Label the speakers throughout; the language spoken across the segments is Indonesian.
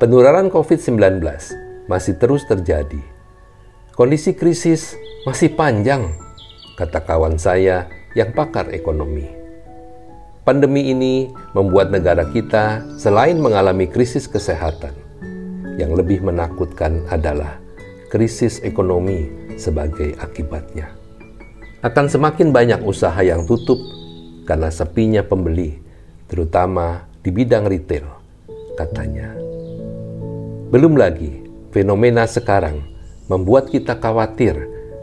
Speaker 1: Penularan COVID-19 masih terus terjadi. Kondisi krisis masih panjang, kata kawan saya yang pakar ekonomi. Pandemi ini membuat negara kita selain mengalami krisis kesehatan, yang lebih menakutkan adalah krisis ekonomi sebagai akibatnya. Akan semakin banyak usaha yang tutup karena sepinya pembeli, terutama di bidang retail, katanya. Belum lagi, fenomena sekarang membuat kita khawatir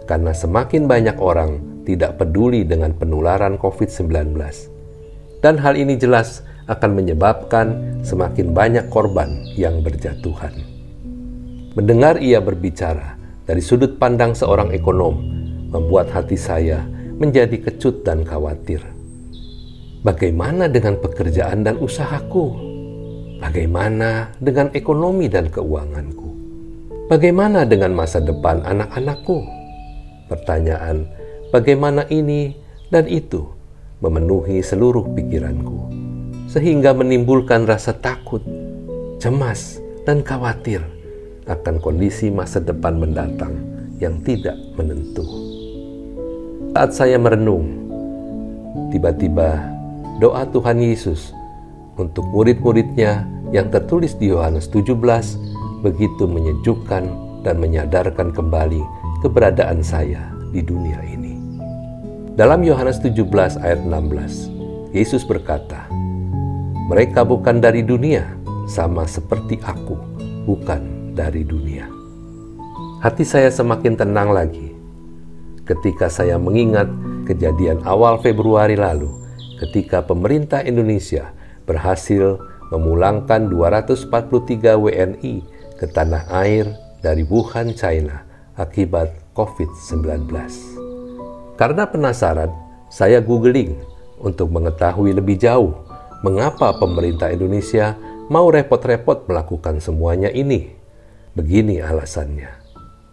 Speaker 1: karena semakin banyak orang tidak peduli dengan penularan COVID-19. Dan hal ini jelas akan menyebabkan semakin banyak korban yang berjatuhan. Mendengar ia berbicara dari sudut pandang seorang ekonom membuat hati saya menjadi kecut dan khawatir. Bagaimana dengan pekerjaan dan usahaku? Bagaimana dengan ekonomi dan keuanganku? Bagaimana dengan masa depan anak-anakku? Pertanyaan bagaimana ini dan itu memenuhi seluruh pikiranku, sehingga menimbulkan rasa takut, cemas, dan khawatir akan kondisi masa depan mendatang yang tidak menentu. Saat saya merenung, tiba-tiba doa Tuhan Yesus untuk murid-muridnya yang tertulis di Yohanes 17 begitu menyejukkan dan menyadarkan kembali keberadaan saya di dunia ini. Dalam Yohanes 17 ayat 16, Yesus berkata, Mereka bukan dari dunia, sama seperti aku, bukan dari dunia. Hati saya semakin tenang lagi ketika saya mengingat kejadian awal Februari lalu ketika pemerintah Indonesia berhasil memulangkan 243 WNI ke tanah air dari Wuhan, China akibat COVID-19. Karena penasaran, saya googling untuk mengetahui lebih jauh mengapa pemerintah Indonesia mau repot-repot melakukan semuanya ini. Begini alasannya.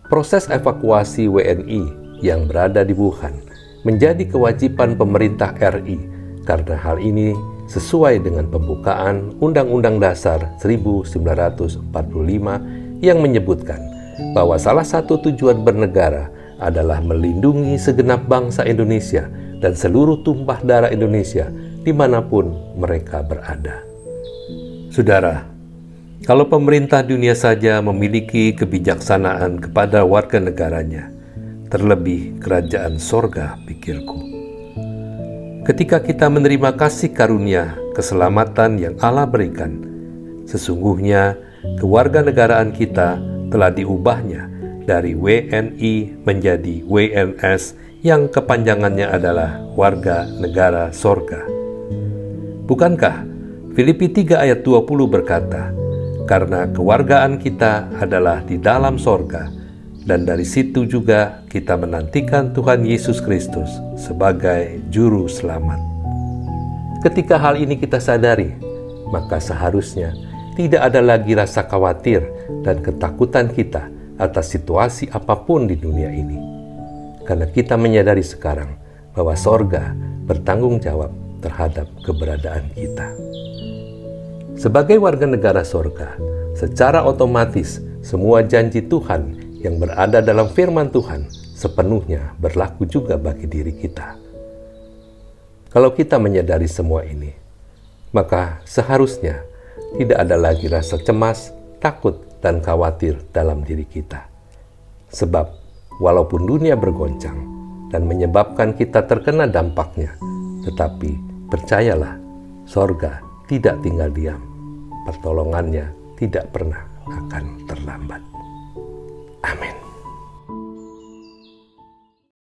Speaker 1: Proses evakuasi WNI yang berada di Wuhan menjadi kewajiban pemerintah RI karena hal ini sesuai dengan pembukaan Undang-Undang Dasar 1945 yang menyebutkan bahwa salah satu tujuan bernegara adalah melindungi segenap bangsa Indonesia dan seluruh tumpah darah Indonesia di mana pun mereka berada. Saudara, kalau pemerintah dunia saja memiliki kebijaksanaan kepada warga negaranya, terlebih kerajaan sorga pikirku ketika kita menerima kasih karunia keselamatan yang Allah berikan. Sesungguhnya kewarganegaraan kita telah diubahnya dari WNI menjadi WNS yang kepanjangannya adalah warga negara sorga. Bukankah Filipi 3 ayat 20 berkata, Karena kewargaan kita adalah di dalam sorga, dan dari situ juga kita menantikan Tuhan Yesus Kristus sebagai Juru Selamat. Ketika hal ini kita sadari, maka seharusnya tidak ada lagi rasa khawatir dan ketakutan kita atas situasi apa pun di dunia ini. Karena kita menyadari sekarang bahwa sorga bertanggung jawab terhadap keberadaan kita. Sebagai warga negara sorga, secara otomatis semua janji Tuhan yang berada dalam firman Tuhan sepenuhnya berlaku juga bagi diri kita. Kalau kita menyadari semua ini, maka seharusnya tidak ada lagi rasa cemas, takut, dan khawatir dalam diri kita. Sebab, walaupun dunia bergoncang dan menyebabkan kita terkena dampaknya, tetapi percayalah, sorga tidak tinggal diam. Pertolongannya tidak pernah akan terlambat.